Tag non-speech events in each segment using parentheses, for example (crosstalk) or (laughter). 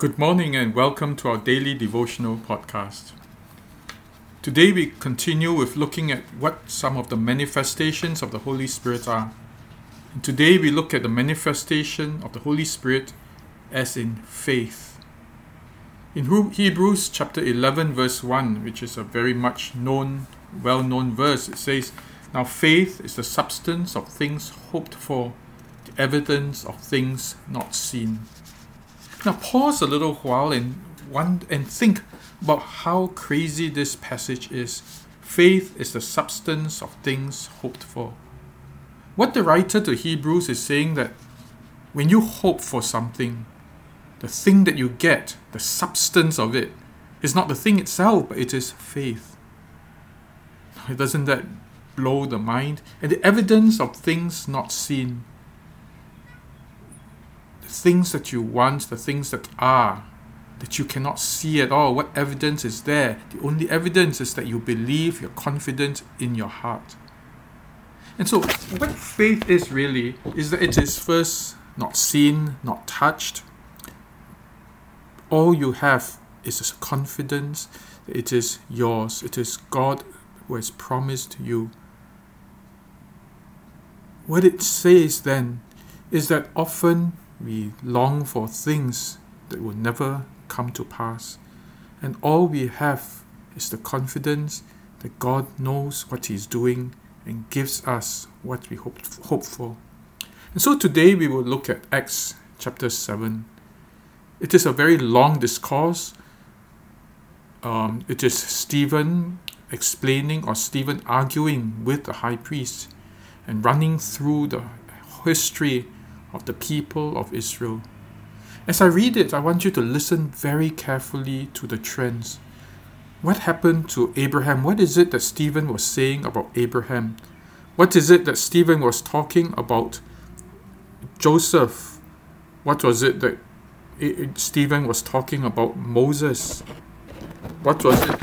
Good morning and welcome to our daily devotional podcast. Today we continue with looking at what some of the manifestations of the Holy Spirit are. And today we look at the manifestation of the Holy Spirit as in faith. In Hebrews chapter 11, verse 1, which is a very much known, well known verse, it says, Now faith is the substance of things hoped for, the evidence of things not seen. Now pause a little while and one and think about how crazy this passage is. Faith is the substance of things hoped for. What the writer to Hebrews is saying that when you hope for something, the thing that you get, the substance of it, is not the thing itself, but it is faith. Doesn't that blow the mind? And the evidence of things not seen things that you want, the things that are, that you cannot see at all. What evidence is there? The only evidence is that you believe, you're confident in your heart. And so, what faith is really is that it is first not seen, not touched. All you have is a confidence it is yours, it is God who has promised you. What it says then is that often we long for things that will never come to pass. And all we have is the confidence that God knows what He's doing and gives us what we hope, hope for. And so today we will look at Acts chapter 7. It is a very long discourse. Um, it is Stephen explaining or Stephen arguing with the high priest and running through the history of the people of Israel. As I read it, I want you to listen very carefully to the trends. What happened to Abraham? What is it that Stephen was saying about Abraham? What is it that Stephen was talking about Joseph? What was it that Stephen was talking about Moses? What was it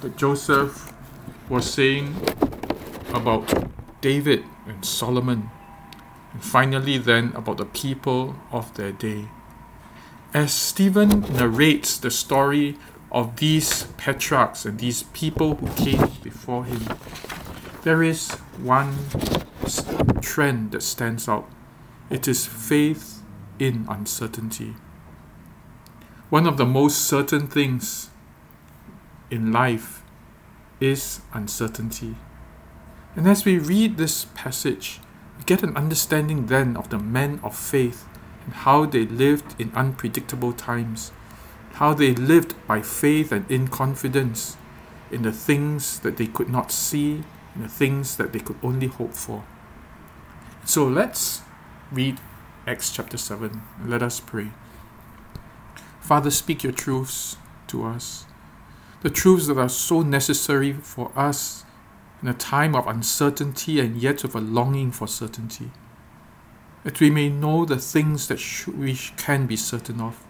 that Joseph was saying about David and Solomon? Finally, then, about the people of their day. As Stephen narrates the story of these patriarchs and these people who came before him, there is one trend that stands out. It is faith in uncertainty. One of the most certain things in life is uncertainty. And as we read this passage, we get an understanding then of the men of faith and how they lived in unpredictable times, how they lived by faith and in confidence in the things that they could not see, in the things that they could only hope for. So let's read Acts chapter 7 and let us pray. Father, speak your truths to us, the truths that are so necessary for us in a time of uncertainty and yet of a longing for certainty, that we may know the things that we can be certain of,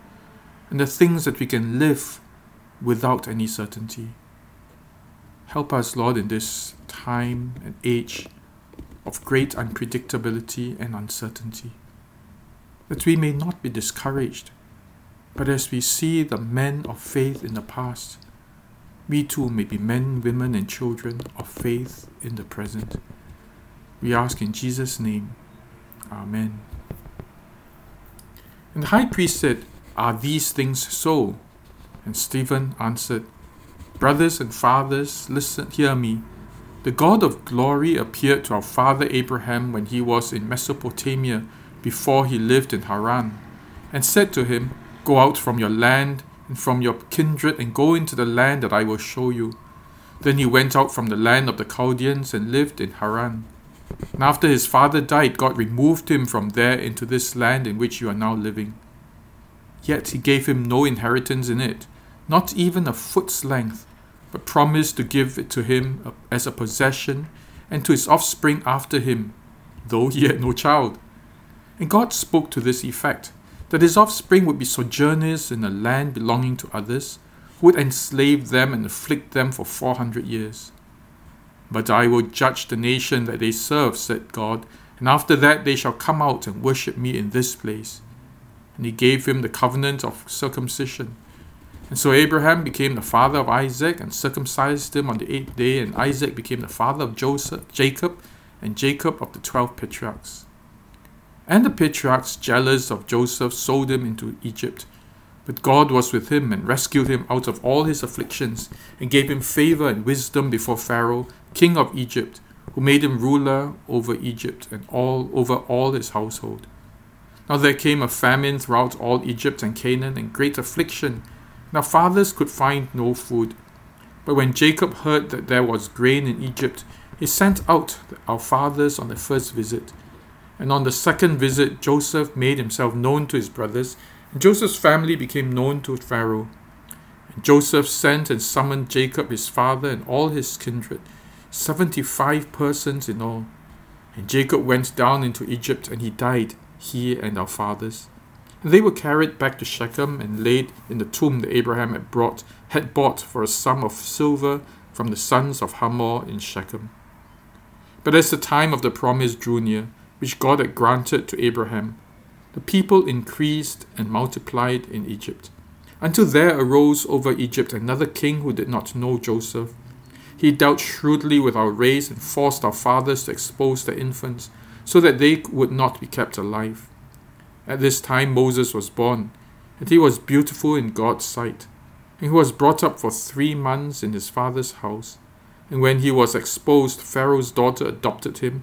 and the things that we can live without any certainty. Help us, Lord, in this time and age of great unpredictability and uncertainty, that we may not be discouraged, but as we see the men of faith in the past, we too may be men, women, and children of faith in the present. We ask in Jesus' name. Amen. And the high priest said, Are these things so? And Stephen answered, Brothers and fathers, listen, hear me. The God of glory appeared to our father Abraham when he was in Mesopotamia before he lived in Haran, and said to him, Go out from your land and from your kindred and go into the land that I will show you. Then he went out from the land of the Chaldeans and lived in Haran. And after his father died, God removed him from there into this land in which you are now living. Yet he gave him no inheritance in it, not even a foot's length, but promised to give it to him as a possession and to his offspring after him, though he had no child. And God spoke to this effect that his offspring would be sojourners in a land belonging to others, who would enslave them and afflict them for four hundred years. But I will judge the nation that they serve, said God, and after that they shall come out and worship me in this place. and he gave him the covenant of circumcision. And so Abraham became the father of Isaac and circumcised him on the eighth day, and Isaac became the father of Joseph, Jacob, and Jacob of the twelve patriarchs. And the patriarchs, jealous of Joseph, sold him into Egypt. But God was with him and rescued him out of all his afflictions, and gave him favor and wisdom before Pharaoh, king of Egypt, who made him ruler over Egypt and all over all his household. Now there came a famine throughout all Egypt and Canaan, and great affliction. Now fathers could find no food. But when Jacob heard that there was grain in Egypt, he sent out our fathers on the first visit. And on the second visit, Joseph made himself known to his brothers, and Joseph's family became known to Pharaoh. And Joseph sent and summoned Jacob his father and all his kindred, seventy five persons in all. And Jacob went down into Egypt, and he died he and our fathers. And they were carried back to Shechem and laid in the tomb that Abraham had brought had bought for a sum of silver from the sons of Hamor in Shechem. But as the time of the promise drew near, which God had granted to Abraham, the people increased and multiplied in Egypt, until there arose over Egypt another king who did not know Joseph. He dealt shrewdly with our race and forced our fathers to expose their infants so that they would not be kept alive. At this time Moses was born, and he was beautiful in God's sight. And he was brought up for three months in his father's house. And when he was exposed, Pharaoh's daughter adopted him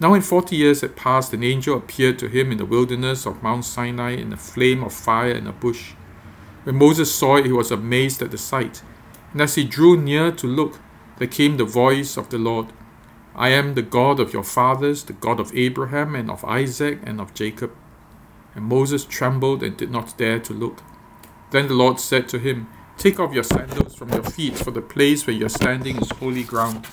Now, when forty years had passed, an angel appeared to him in the wilderness of Mount Sinai in a flame of fire in a bush. When Moses saw it, he was amazed at the sight. And as he drew near to look, there came the voice of the Lord I am the God of your fathers, the God of Abraham and of Isaac and of Jacob. And Moses trembled and did not dare to look. Then the Lord said to him, Take off your sandals from your feet, for the place where you are standing is holy ground.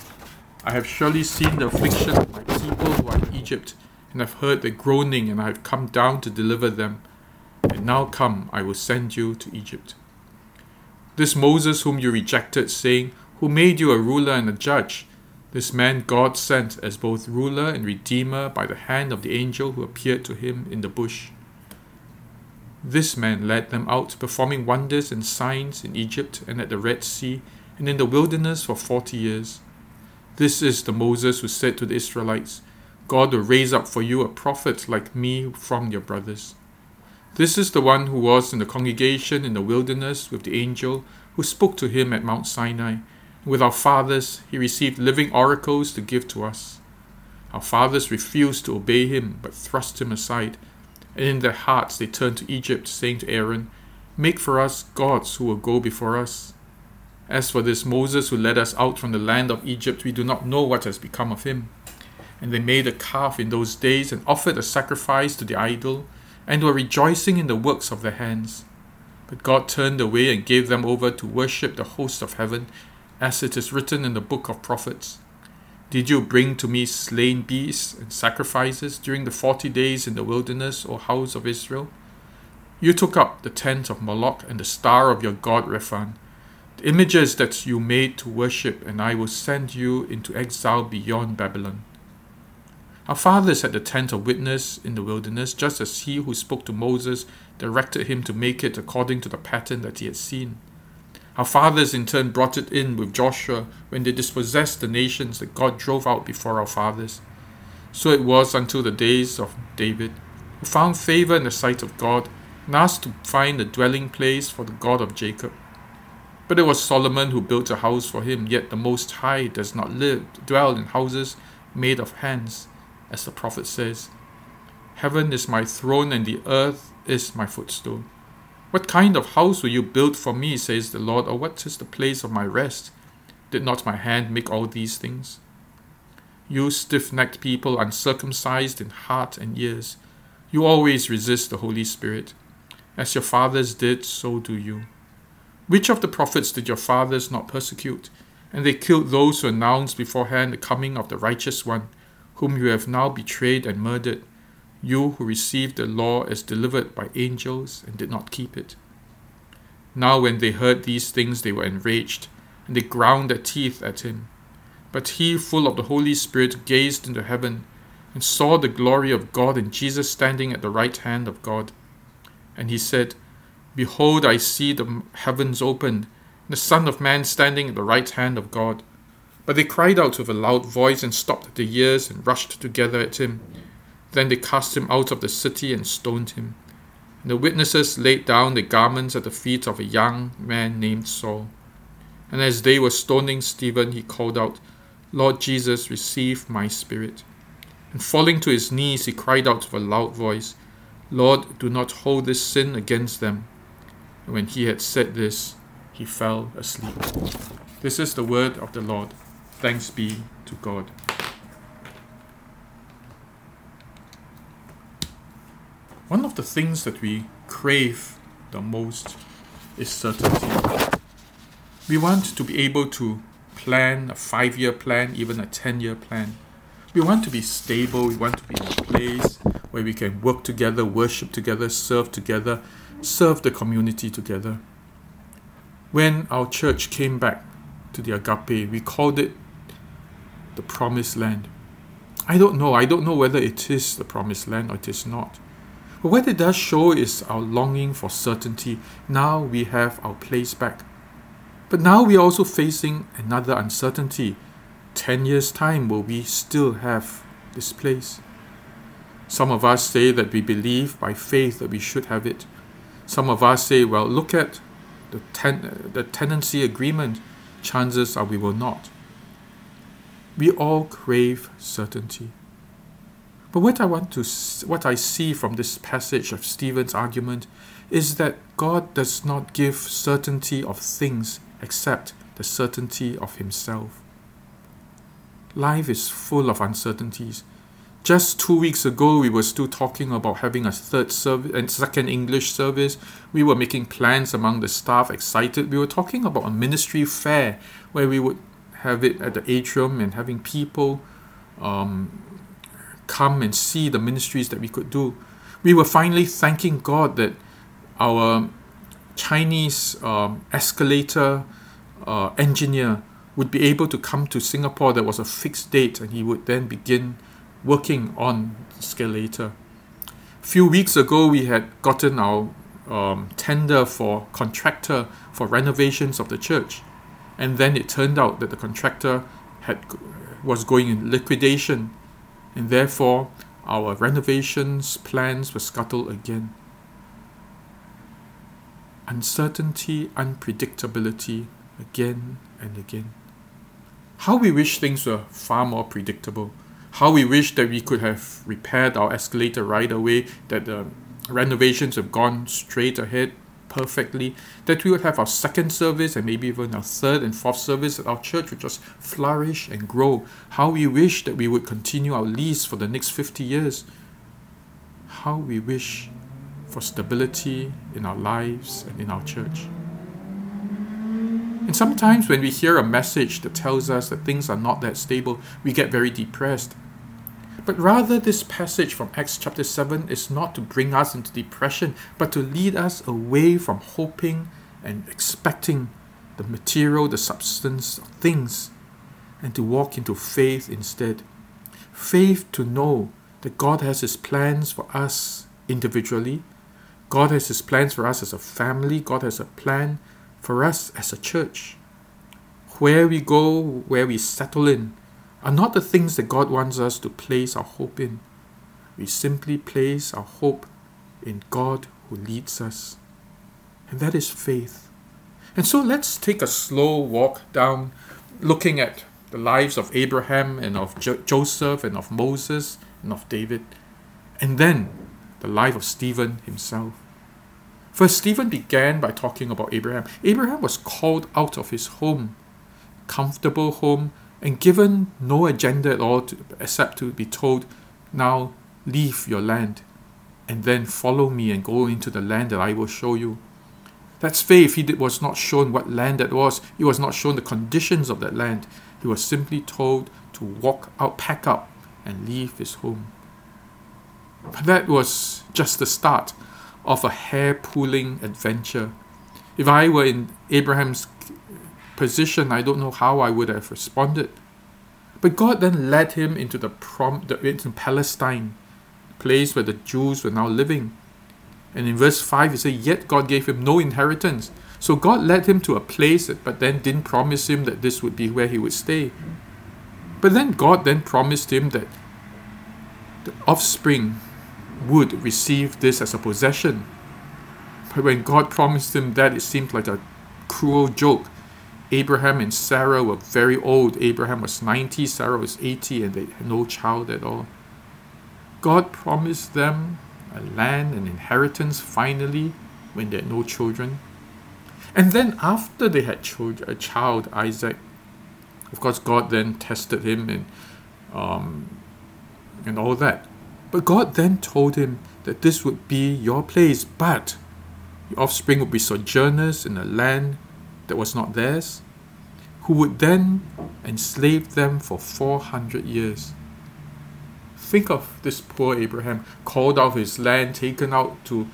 I have surely seen the affliction of my people who are in Egypt, and have heard their groaning, and I have come down to deliver them. And now come, I will send you to Egypt. This Moses whom you rejected, saying, Who made you a ruler and a judge? This man God sent as both ruler and redeemer by the hand of the angel who appeared to him in the bush. This man led them out, performing wonders and signs in Egypt and at the Red Sea and in the wilderness for forty years. This is the Moses who said to the Israelites, God will raise up for you a prophet like me from your brothers. This is the one who was in the congregation in the wilderness with the angel who spoke to him at Mount Sinai. With our fathers, he received living oracles to give to us. Our fathers refused to obey him, but thrust him aside and in their hearts they turned to Egypt, saying to Aaron, Make for us gods who will go before us. As for this Moses who led us out from the land of Egypt, we do not know what has become of him. And they made a calf in those days and offered a sacrifice to the idol, and were rejoicing in the works of their hands. But God turned away and gave them over to worship the host of heaven, as it is written in the book of prophets. Did you bring to me slain beasts and sacrifices during the forty days in the wilderness, O house of Israel? You took up the tent of Moloch and the star of your god Rephan, the images that you made to worship, and I will send you into exile beyond Babylon. Our fathers had the tent of witness in the wilderness, just as he who spoke to Moses directed him to make it according to the pattern that he had seen. Our fathers in turn brought it in with Joshua when they dispossessed the nations that God drove out before our fathers. So it was until the days of David, who found favor in the sight of God, and asked to find a dwelling place for the God of Jacob. But it was Solomon who built a house for him, yet the Most High does not live, dwell in houses made of hands, as the prophet says. Heaven is my throne and the earth is my footstool. What kind of house will you build for me, says the Lord, or what is the place of my rest? Did not my hand make all these things? You stiff necked people, uncircumcised in heart and ears, you always resist the Holy Spirit. As your fathers did, so do you. Which of the prophets did your fathers not persecute? And they killed those who announced beforehand the coming of the righteous one, whom you have now betrayed and murdered, you who received the law as delivered by angels and did not keep it. Now, when they heard these things, they were enraged, and they ground their teeth at him. But he, full of the Holy Spirit, gazed into heaven and saw the glory of God and Jesus standing at the right hand of God. And he said, Behold, I see the heavens opened, and the Son of Man standing at the right hand of God. But they cried out with a loud voice and stopped their ears and rushed together at him. Then they cast him out of the city and stoned him. And the witnesses laid down their garments at the feet of a young man named Saul. And as they were stoning Stephen, he called out, Lord Jesus, receive my spirit. And falling to his knees, he cried out with a loud voice, Lord, do not hold this sin against them. And when he had said this, he fell asleep. This is the word of the Lord. Thanks be to God. One of the things that we crave the most is certainty. We want to be able to plan a five year plan, even a 10 year plan. We want to be stable, we want to be in a place where we can work together, worship together, serve together, serve the community together. When our church came back to the agape, we called it the promised land. I don't know, I don't know whether it is the promised land or it is not. But what it does show is our longing for certainty. Now we have our place back. But now we are also facing another uncertainty 10 years' time, will we still have this place? Some of us say that we believe by faith that we should have it. Some of us say, well, look at the, ten- uh, the tenancy agreement. Chances are we will not. We all crave certainty. But what I want to, what I see from this passage of Stephen's argument is that God does not give certainty of things except the certainty of Himself. Life is full of uncertainties. Just two weeks ago, we were still talking about having a third service and second English service. We were making plans among the staff, excited. We were talking about a ministry fair where we would have it at the atrium and having people um, come and see the ministries that we could do. We were finally thanking God that our Chinese um, escalator uh, engineer would be able to come to Singapore. There was a fixed date, and he would then begin working on the escalator. A few weeks ago, we had gotten our um, tender for contractor for renovations of the church, and then it turned out that the contractor had was going in liquidation, and therefore our renovations plans were scuttled again. Uncertainty, unpredictability, again and again. How we wish things were far more predictable. How we wish that we could have repaired our escalator right away, that the renovations have gone straight ahead perfectly, that we would have our second service and maybe even our third and fourth service at our church would just flourish and grow. How we wish that we would continue our lease for the next 50 years. How we wish for stability in our lives and in our church. And sometimes when we hear a message that tells us that things are not that stable, we get very depressed. But rather, this passage from Acts chapter 7 is not to bring us into depression, but to lead us away from hoping and expecting the material, the substance of things, and to walk into faith instead. Faith to know that God has His plans for us individually, God has His plans for us as a family, God has a plan for us as a church. Where we go, where we settle in, are not the things that God wants us to place our hope in. We simply place our hope in God who leads us. And that is faith. And so let's take a slow walk down looking at the lives of Abraham and of jo- Joseph and of Moses and of David, and then the life of Stephen himself. First, Stephen began by talking about Abraham. Abraham was called out of his home, comfortable home, and given no agenda at all to, except to be told, Now leave your land and then follow me and go into the land that I will show you. That's faith. He was not shown what land that was, he was not shown the conditions of that land. He was simply told to walk out, pack up, and leave his home. But that was just the start of a hair pulling adventure. If I were in Abraham's position, I don't know how I would have responded. But God then led him into the prom the, into Palestine, place where the Jews were now living. And in verse 5 it says, Yet God gave him no inheritance. So God led him to a place but then didn't promise him that this would be where he would stay. But then God then promised him that the offspring would receive this as a possession. But when God promised him that, it seemed like a cruel joke. Abraham and Sarah were very old. Abraham was 90, Sarah was 80, and they had no child at all. God promised them a land, an inheritance finally, when they had no children. And then after they had a child, Isaac, of course, God then tested him and um, and all that. But God then told him that this would be your place, but your offspring would be sojourners in a land that was not theirs, who would then enslave them for 400 years. Think of this poor Abraham, called out of his land, taken out to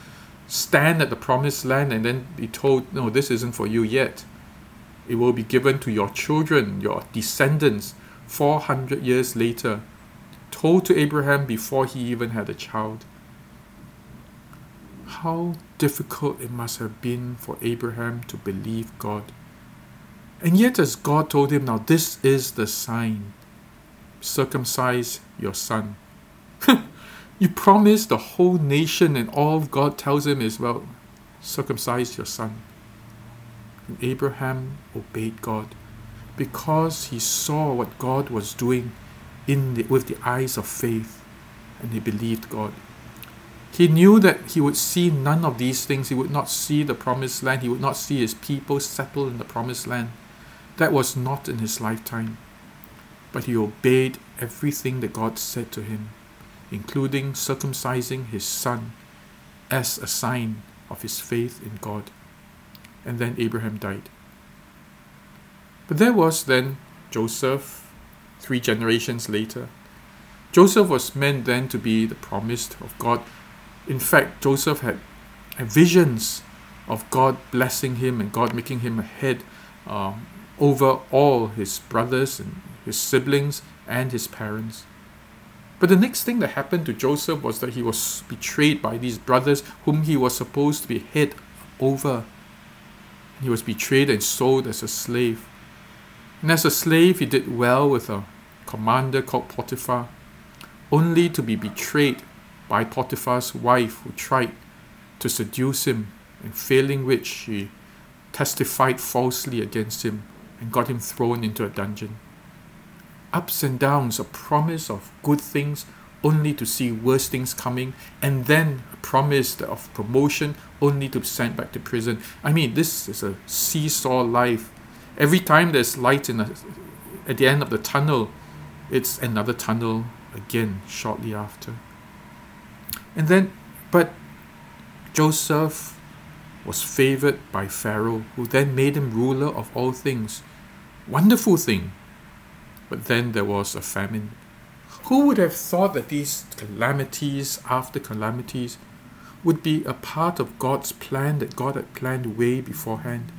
stand at the promised land, and then be told, No, this isn't for you yet. It will be given to your children, your descendants, 400 years later. Told to Abraham before he even had a child. How difficult it must have been for Abraham to believe God. And yet, as God told him, Now this is the sign circumcise your son. (laughs) you promise the whole nation, and all God tells him is, Well, circumcise your son. And Abraham obeyed God because he saw what God was doing in the, with the eyes of faith, and he believed God. He knew that he would see none of these things. He would not see the promised land. He would not see his people settle in the promised land. That was not in his lifetime. But he obeyed everything that God said to him, including circumcising his son as a sign of his faith in God. And then Abraham died. But there was then Joseph, three generations later. Joseph was meant then to be the promised of God in fact, Joseph had visions of God blessing him and God making him a head uh, over all his brothers and his siblings and his parents. But the next thing that happened to Joseph was that he was betrayed by these brothers whom he was supposed to be head over. He was betrayed and sold as a slave. And as a slave, he did well with a commander called Potiphar, only to be betrayed by Potiphar's wife who tried to seduce him, and failing which she testified falsely against him and got him thrown into a dungeon. Ups and downs, a promise of good things only to see worse things coming, and then a promise of promotion only to be sent back to prison. I mean, this is a seesaw life. Every time there's light in a, at the end of the tunnel, it's another tunnel again shortly after. And then, but Joseph was favored by Pharaoh, who then made him ruler of all things. Wonderful thing. But then there was a famine. Who would have thought that these calamities after calamities would be a part of God's plan that God had planned way beforehand?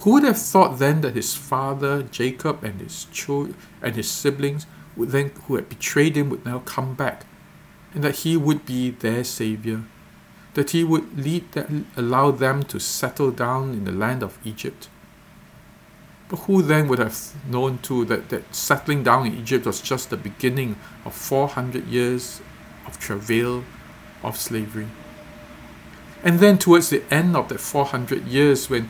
Who would have thought then that his father Jacob and his children and his siblings would then who had betrayed him would now come back and that he would be their savior, that he would lead them, allow them to settle down in the land of Egypt. But who then would have known too that, that settling down in Egypt was just the beginning of 400 years of travail, of slavery? And then towards the end of the 400 years, when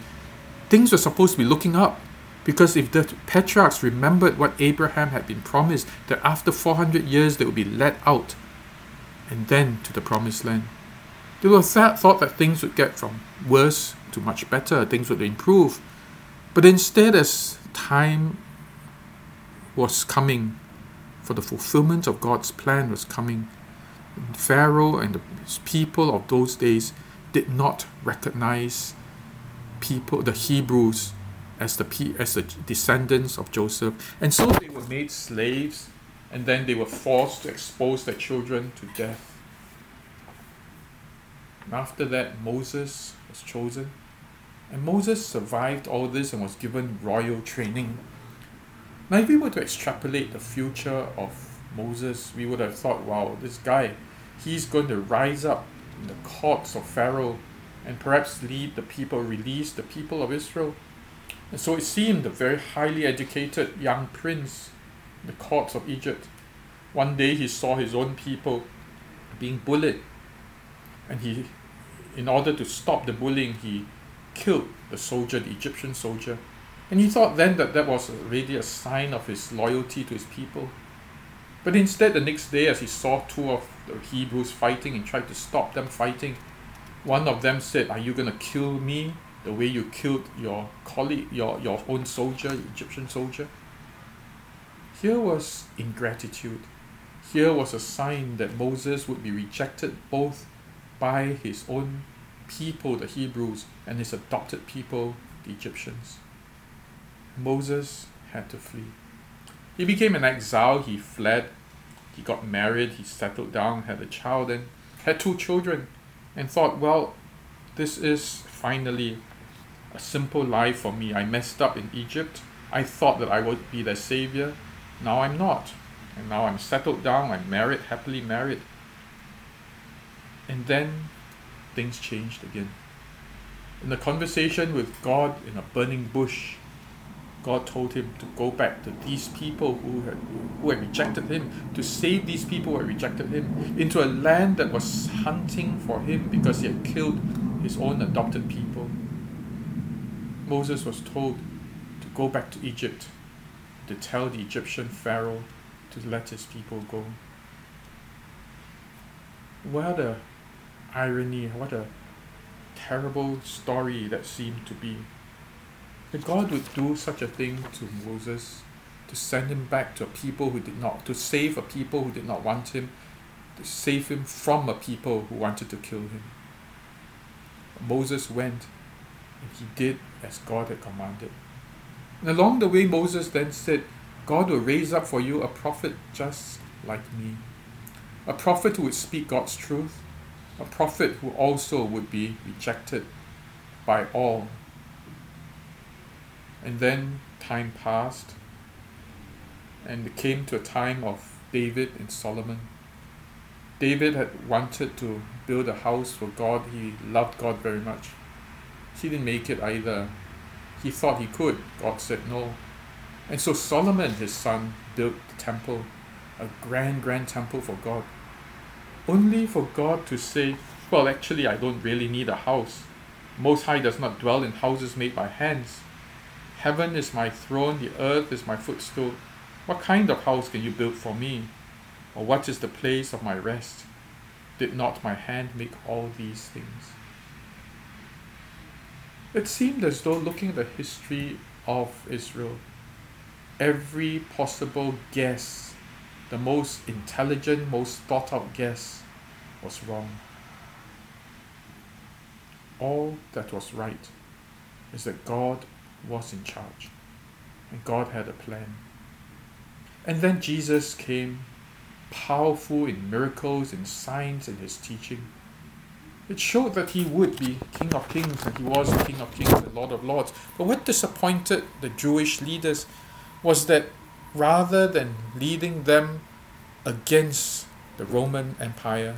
things were supposed to be looking up, because if the patriarchs remembered what Abraham had been promised, that after 400 years they would be led out and then to the promised land. They were th- thought that things would get from worse to much better, things would improve. But instead, as time was coming, for the fulfillment of God's plan was coming, Pharaoh and the people of those days did not recognize people, the Hebrews, as the as the descendants of Joseph, and so they were made slaves, and then they were forced to expose their children to death. And after that, Moses was chosen, and Moses survived all this and was given royal training. Now, if we were to extrapolate the future of Moses, we would have thought, wow, this guy, he's going to rise up in the courts of Pharaoh and perhaps lead the people, release the people of Israel. And so it seemed a very highly educated young prince in the courts of Egypt. One day he saw his own people being bullied, and he, in order to stop the bullying, he killed the soldier, the Egyptian soldier. And he thought then that that was really a sign of his loyalty to his people. But instead, the next day, as he saw two of the Hebrews fighting and tried to stop them fighting, one of them said, Are you going to kill me the way you killed your colleague, your, your own soldier, Egyptian soldier? Here was ingratitude. Here was a sign that Moses would be rejected both by his own people, the Hebrews, and his adopted people, the Egyptians. Moses had to flee. He became an exile, he fled, he got married, he settled down, had a child, and had two children and thought, well, this is finally a simple life for me. I messed up in Egypt. I thought that I would be their savior. Now I'm not. And now I'm settled down, I'm married, happily married. And then things changed again. In a conversation with God in a burning bush, God told him to go back to these people who had, who had rejected him, to save these people who had rejected him, into a land that was hunting for him because he had killed his own adopted people. Moses was told to go back to Egypt, to tell the Egyptian Pharaoh to let his people go. What a irony, what a terrible story that seemed to be that God would do such a thing to Moses, to send him back to a people who did not, to save a people who did not want him, to save him from a people who wanted to kill him. Moses went, and he did as God had commanded. And along the way, Moses then said, God will raise up for you a prophet just like me, a prophet who would speak God's truth, a prophet who also would be rejected by all and then time passed, and it came to a time of David and Solomon. David had wanted to build a house for God. He loved God very much. He didn't make it either. He thought he could. God said no. And so Solomon, his son, built the temple, a grand, grand temple for God. Only for God to say, Well, actually, I don't really need a house. Most High does not dwell in houses made by hands. Heaven is my throne, the earth is my footstool. What kind of house can you build for me? Or what is the place of my rest? Did not my hand make all these things? It seemed as though looking at the history of Israel, every possible guess, the most intelligent, most thought out guess, was wrong. All that was right is that God was in charge. And God had a plan. And then Jesus came, powerful in miracles and signs in his teaching. It showed that he would be King of Kings, and he was the King of Kings and Lord of Lords. But what disappointed the Jewish leaders was that rather than leading them against the Roman Empire,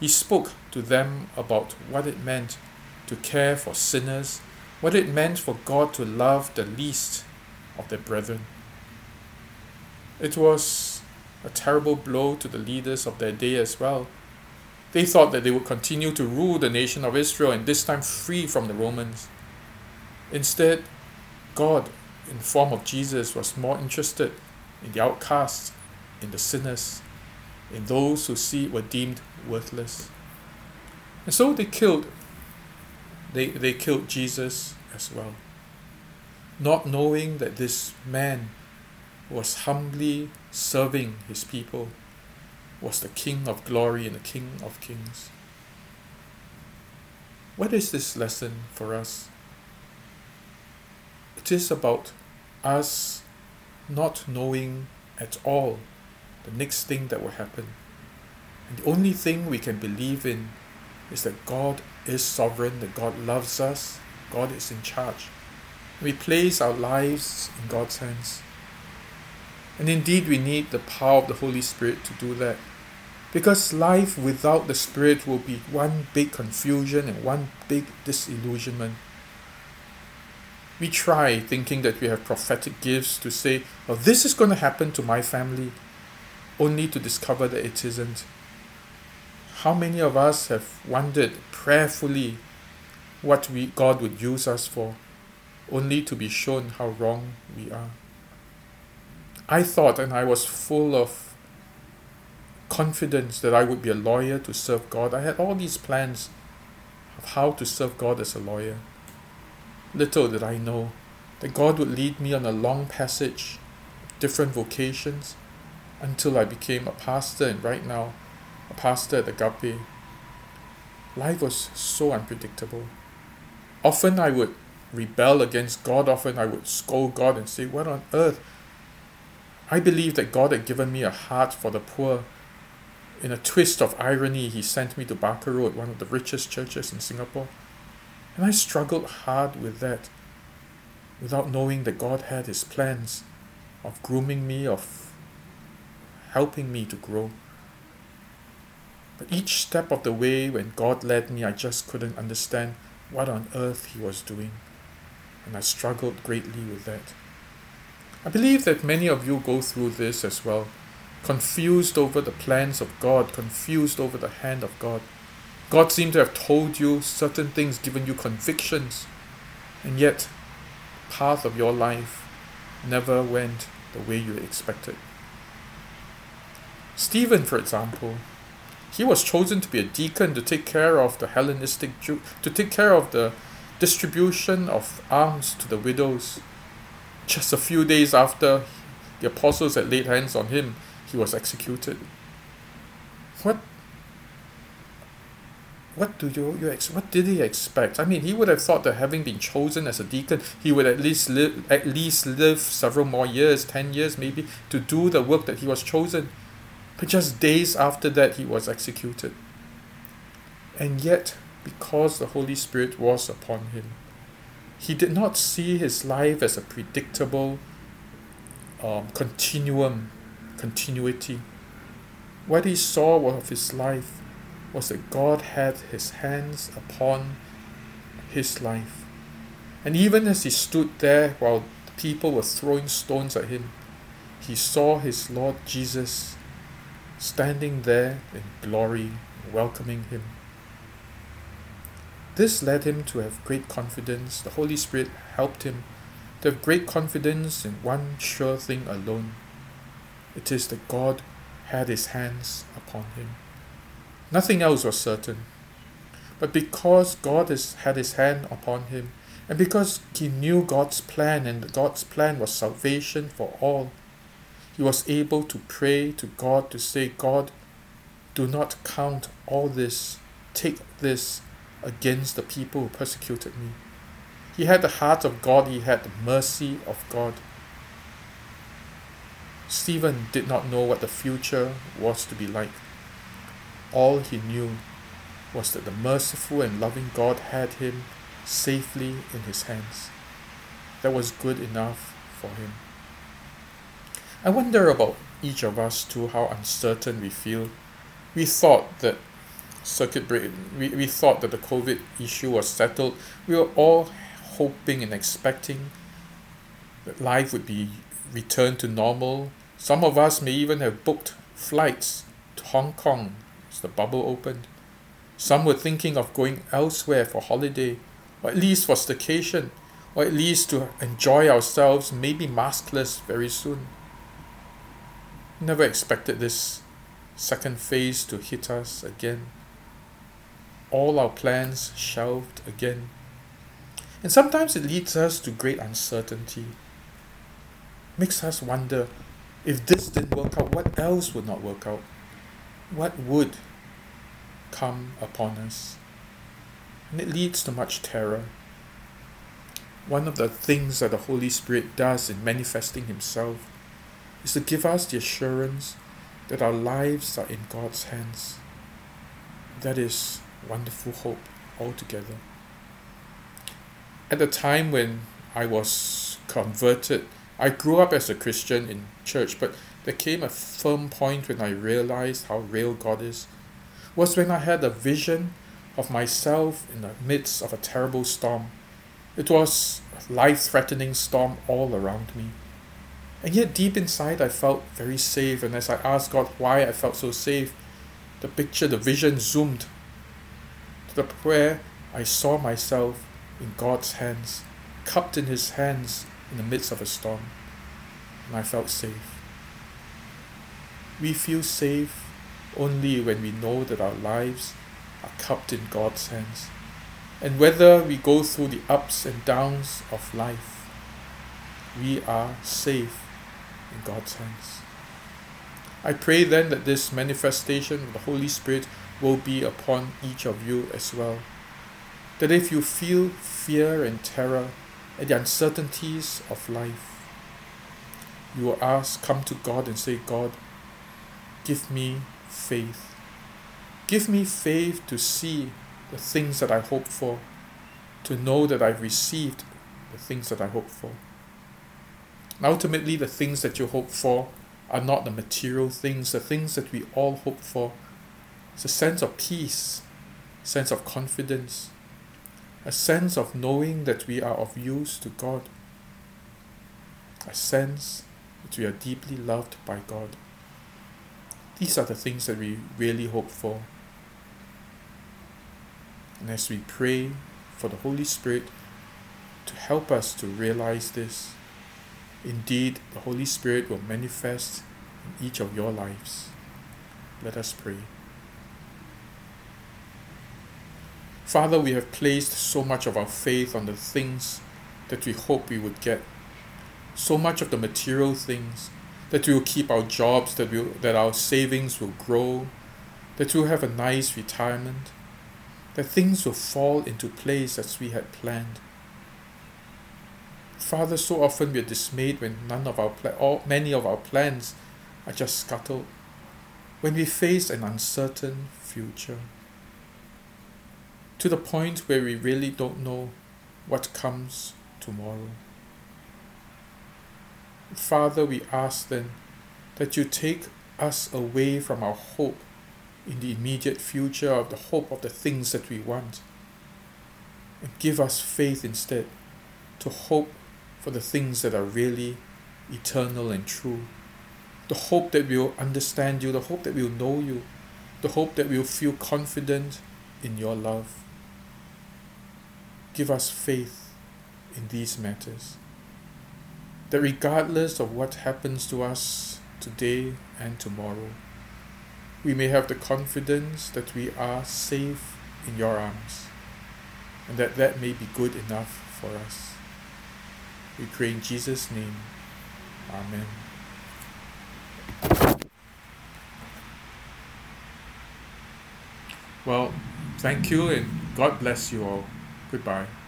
he spoke to them about what it meant to care for sinners what it meant for God to love the least of their brethren. It was a terrible blow to the leaders of their day as well. They thought that they would continue to rule the nation of Israel and this time free from the Romans. Instead, God, in the form of Jesus, was more interested in the outcasts, in the sinners, in those who see were deemed worthless. And so they killed they, they killed Jesus as well. Not knowing that this man was humbly serving his people, was the King of glory and the King of kings. What is this lesson for us? It is about us not knowing at all the next thing that will happen. And the only thing we can believe in is that God is sovereign, that God loves us, God is in charge. We place our lives in God's hands. And indeed, we need the power of the Holy Spirit to do that. Because life without the Spirit will be one big confusion and one big disillusionment. We try thinking that we have prophetic gifts to say, oh, this is going to happen to my family, only to discover that it isn't. How many of us have wondered prayerfully what we, God would use us for, only to be shown how wrong we are? I thought, and I was full of confidence that I would be a lawyer to serve God. I had all these plans of how to serve God as a lawyer. Little did I know that God would lead me on a long passage, different vocations, until I became a pastor, and right now a pastor at Agape. Life was so unpredictable. Often I would rebel against God, often I would scold God and say, What on earth? I believe that God had given me a heart for the poor. In a twist of irony, He sent me to Barker Road, one of the richest churches in Singapore. And I struggled hard with that without knowing that God had His plans of grooming me, of helping me to grow. But each step of the way, when God led me, I just couldn't understand what on earth He was doing. And I struggled greatly with that. I believe that many of you go through this as well, confused over the plans of God, confused over the hand of God. God seemed to have told you certain things, given you convictions, and yet, the path of your life never went the way you expected. Stephen, for example, he was chosen to be a deacon to take care of the Hellenistic Jew, to take care of the distribution of alms to the widows. Just a few days after the apostles had laid hands on him, he was executed. What what do you, you ex- what did he expect? I mean, he would have thought that having been chosen as a deacon, he would at least live at least live several more years, ten years maybe, to do the work that he was chosen. But just days after that, he was executed. And yet, because the Holy Spirit was upon him, he did not see his life as a predictable um, continuum, continuity. What he saw of his life was that God had his hands upon his life. And even as he stood there while the people were throwing stones at him, he saw his Lord Jesus standing there in glory, welcoming him. This led him to have great confidence. The Holy Spirit helped him to have great confidence in one sure thing alone. It is that God had his hands upon him. Nothing else was certain. But because God has had his hand upon him, and because he knew God's plan, and God's plan was salvation for all, he was able to pray to God to say, God, do not count all this, take this against the people who persecuted me. He had the heart of God, he had the mercy of God. Stephen did not know what the future was to be like. All he knew was that the merciful and loving God had him safely in his hands. That was good enough for him. I wonder about each of us too, how uncertain we feel. We thought that circuit break, we, we thought that the COVID issue was settled. We were all hoping and expecting that life would be returned to normal. Some of us may even have booked flights to Hong Kong as the bubble opened. Some were thinking of going elsewhere for holiday, or at least for staycation, or at least to enjoy ourselves, maybe maskless very soon. Never expected this second phase to hit us again. All our plans shelved again. And sometimes it leads us to great uncertainty. Makes us wonder if this didn't work out, what else would not work out? What would come upon us? And it leads to much terror. One of the things that the Holy Spirit does in manifesting Himself is to give us the assurance that our lives are in God's hands. That is wonderful hope altogether. At the time when I was converted, I grew up as a Christian in church, but there came a firm point when I realized how real God is. Was when I had a vision of myself in the midst of a terrible storm. It was a life threatening storm all around me. And yet, deep inside, I felt very safe. And as I asked God why I felt so safe, the picture, the vision zoomed to the prayer I saw myself in God's hands, cupped in His hands in the midst of a storm. And I felt safe. We feel safe only when we know that our lives are cupped in God's hands. And whether we go through the ups and downs of life, we are safe in God's hands. I pray then that this manifestation of the Holy Spirit will be upon each of you as well. That if you feel fear and terror at the uncertainties of life, you will ask, come to God and say, God, give me faith. Give me faith to see the things that I hope for, to know that I've received the things that I hope for. And ultimately, the things that you hope for are not the material things, the things that we all hope for. It's a sense of peace, sense of confidence, a sense of knowing that we are of use to God, a sense that we are deeply loved by God. These are the things that we really hope for. And as we pray for the Holy Spirit to help us to realize this, Indeed, the Holy Spirit will manifest in each of your lives. Let us pray. Father, we have placed so much of our faith on the things that we hope we would get, so much of the material things, that we will keep our jobs, that, we that our savings will grow, that we'll have a nice retirement, that things will fall into place as we had planned. Father, so often we are dismayed when none of our pla- or many of our plans are just scuttled. When we face an uncertain future, to the point where we really don't know what comes tomorrow. Father, we ask then that you take us away from our hope in the immediate future of the hope of the things that we want and give us faith instead to hope for the things that are really eternal and true. The hope that we'll understand you, the hope that we'll know you, the hope that we'll feel confident in your love. Give us faith in these matters. That regardless of what happens to us today and tomorrow, we may have the confidence that we are safe in your arms and that that may be good enough for us. We pray in Jesus' name. Amen. Well, thank you and God bless you all. Goodbye.